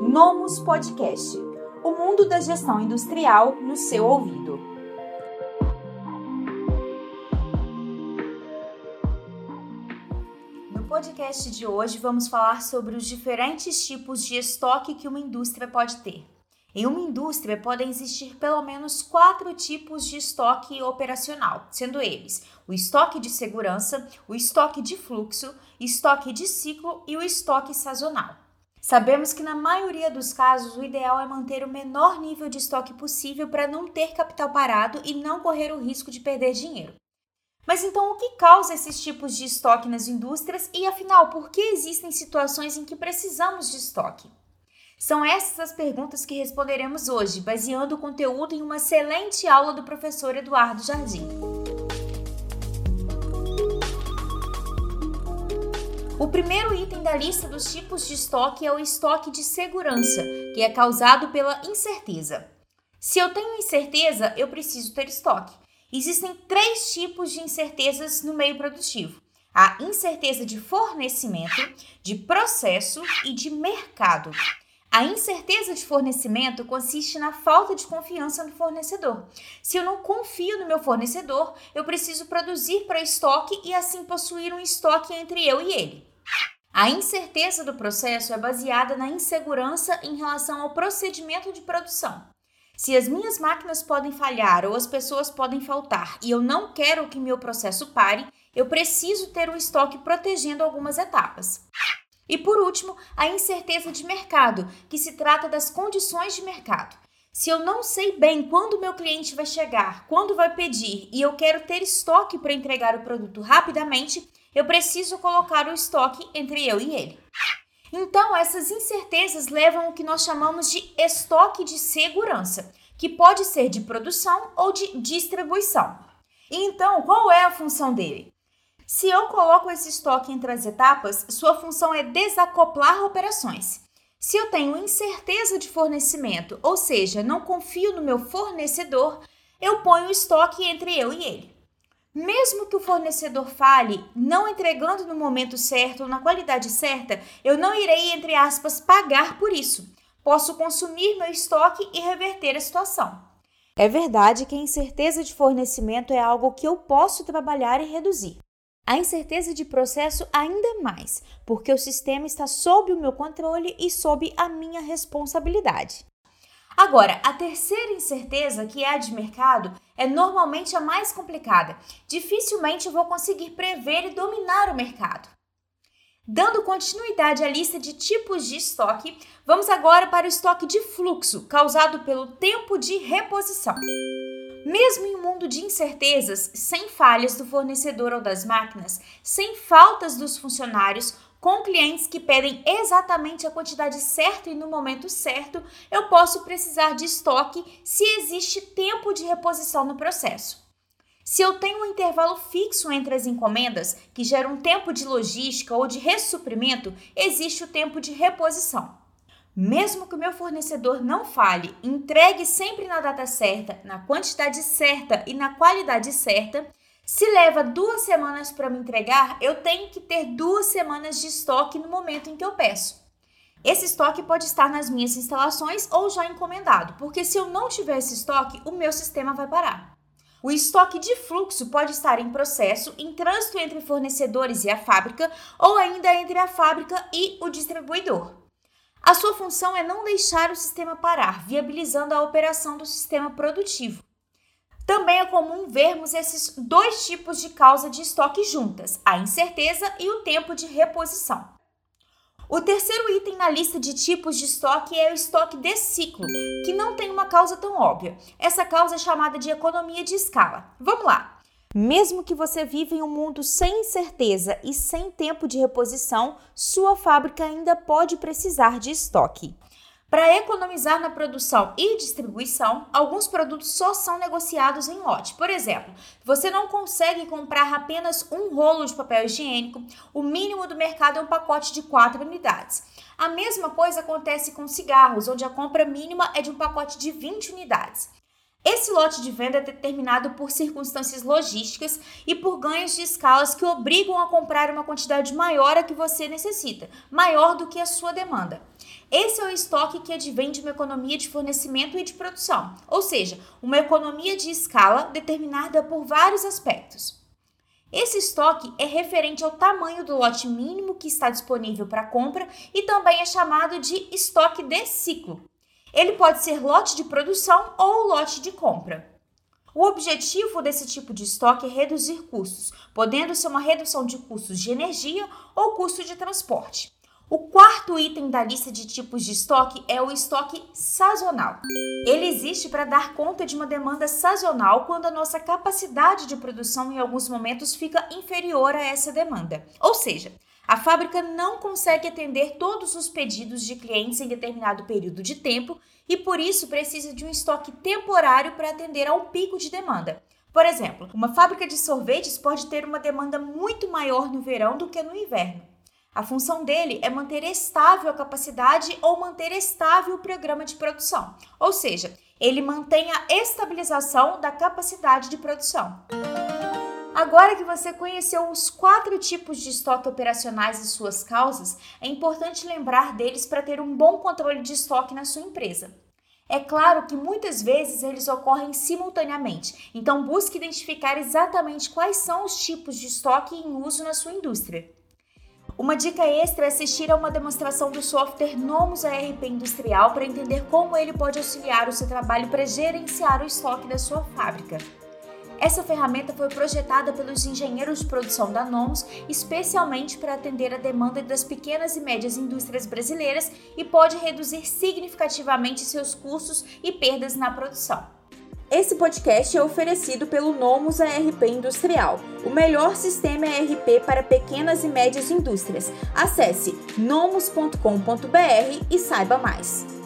Nomus Podcast o mundo da gestão industrial no seu ouvido. No podcast de hoje, vamos falar sobre os diferentes tipos de estoque que uma indústria pode ter. Em uma indústria podem existir pelo menos quatro tipos de estoque operacional, sendo eles o estoque de segurança, o estoque de fluxo, estoque de ciclo e o estoque sazonal. Sabemos que na maioria dos casos o ideal é manter o menor nível de estoque possível para não ter capital parado e não correr o risco de perder dinheiro. Mas então o que causa esses tipos de estoque nas indústrias e afinal por que existem situações em que precisamos de estoque? São essas as perguntas que responderemos hoje, baseando o conteúdo em uma excelente aula do professor Eduardo Jardim. O primeiro item da lista dos tipos de estoque é o estoque de segurança, que é causado pela incerteza. Se eu tenho incerteza, eu preciso ter estoque. Existem três tipos de incertezas no meio produtivo: a incerteza de fornecimento, de processo e de mercado. A incerteza de fornecimento consiste na falta de confiança no fornecedor. Se eu não confio no meu fornecedor, eu preciso produzir para estoque e assim possuir um estoque entre eu e ele. A incerteza do processo é baseada na insegurança em relação ao procedimento de produção. Se as minhas máquinas podem falhar ou as pessoas podem faltar e eu não quero que meu processo pare, eu preciso ter um estoque protegendo algumas etapas. E por último, a incerteza de mercado, que se trata das condições de mercado. Se eu não sei bem quando meu cliente vai chegar, quando vai pedir e eu quero ter estoque para entregar o produto rapidamente, eu preciso colocar o estoque entre eu e ele. Então, essas incertezas levam ao que nós chamamos de estoque de segurança, que pode ser de produção ou de distribuição. Então, qual é a função dele? Se eu coloco esse estoque entre as etapas, sua função é desacoplar operações. Se eu tenho incerteza de fornecimento, ou seja, não confio no meu fornecedor, eu ponho o estoque entre eu e ele. Mesmo que o fornecedor fale, não entregando no momento certo ou na qualidade certa, eu não irei, entre aspas, pagar por isso. Posso consumir meu estoque e reverter a situação. É verdade que a incerteza de fornecimento é algo que eu posso trabalhar e reduzir. A incerteza de processo ainda mais, porque o sistema está sob o meu controle e sob a minha responsabilidade. Agora, a terceira incerteza, que é a de mercado, é normalmente a mais complicada. Dificilmente eu vou conseguir prever e dominar o mercado. Dando continuidade à lista de tipos de estoque, vamos agora para o estoque de fluxo, causado pelo tempo de reposição. Mesmo em um mundo de incertezas, sem falhas do fornecedor ou das máquinas, sem faltas dos funcionários, com clientes que pedem exatamente a quantidade certa e no momento certo, eu posso precisar de estoque se existe tempo de reposição no processo. Se eu tenho um intervalo fixo entre as encomendas, que gera um tempo de logística ou de ressuprimento, existe o tempo de reposição. Mesmo que o meu fornecedor não fale, entregue sempre na data certa, na quantidade certa e na qualidade certa, se leva duas semanas para me entregar, eu tenho que ter duas semanas de estoque no momento em que eu peço. Esse estoque pode estar nas minhas instalações ou já encomendado, porque se eu não tiver esse estoque, o meu sistema vai parar. O estoque de fluxo pode estar em processo, em trânsito entre fornecedores e a fábrica, ou ainda entre a fábrica e o distribuidor. A sua função é não deixar o sistema parar, viabilizando a operação do sistema produtivo. Também é comum vermos esses dois tipos de causa de estoque juntas, a incerteza e o tempo de reposição. O terceiro item na lista de tipos de estoque é o estoque de ciclo, que não tem uma causa tão óbvia. Essa causa é chamada de economia de escala. Vamos lá! Mesmo que você viva em um mundo sem incerteza e sem tempo de reposição, sua fábrica ainda pode precisar de estoque. Para economizar na produção e distribuição, alguns produtos só são negociados em lote. Por exemplo, você não consegue comprar apenas um rolo de papel higiênico, o mínimo do mercado é um pacote de 4 unidades. A mesma coisa acontece com cigarros, onde a compra mínima é de um pacote de 20 unidades. Esse lote de venda é determinado por circunstâncias logísticas e por ganhos de escalas que obrigam a comprar uma quantidade maior a que você necessita, maior do que a sua demanda. Esse é o estoque que advém de uma economia de fornecimento e de produção, ou seja, uma economia de escala determinada por vários aspectos. Esse estoque é referente ao tamanho do lote mínimo que está disponível para compra e também é chamado de estoque de ciclo. Ele pode ser lote de produção ou lote de compra. O objetivo desse tipo de estoque é reduzir custos, podendo ser uma redução de custos de energia ou custo de transporte. O quarto item da lista de tipos de estoque é o estoque sazonal. Ele existe para dar conta de uma demanda sazonal quando a nossa capacidade de produção em alguns momentos fica inferior a essa demanda. Ou seja, a fábrica não consegue atender todos os pedidos de clientes em determinado período de tempo e por isso precisa de um estoque temporário para atender a um pico de demanda. Por exemplo, uma fábrica de sorvetes pode ter uma demanda muito maior no verão do que no inverno. A função dele é manter estável a capacidade ou manter estável o programa de produção, ou seja, ele mantém a estabilização da capacidade de produção. Agora que você conheceu os quatro tipos de estoque operacionais e suas causas, é importante lembrar deles para ter um bom controle de estoque na sua empresa. É claro que muitas vezes eles ocorrem simultaneamente, então busque identificar exatamente quais são os tipos de estoque em uso na sua indústria. Uma dica extra é assistir a uma demonstração do software Nomus ARP Industrial para entender como ele pode auxiliar o seu trabalho para gerenciar o estoque da sua fábrica. Essa ferramenta foi projetada pelos engenheiros de produção da Nomus especialmente para atender a demanda das pequenas e médias indústrias brasileiras e pode reduzir significativamente seus custos e perdas na produção. Esse podcast é oferecido pelo Nomus ARP Industrial, o melhor sistema ERP para pequenas e médias indústrias. Acesse nomus.com.br e saiba mais.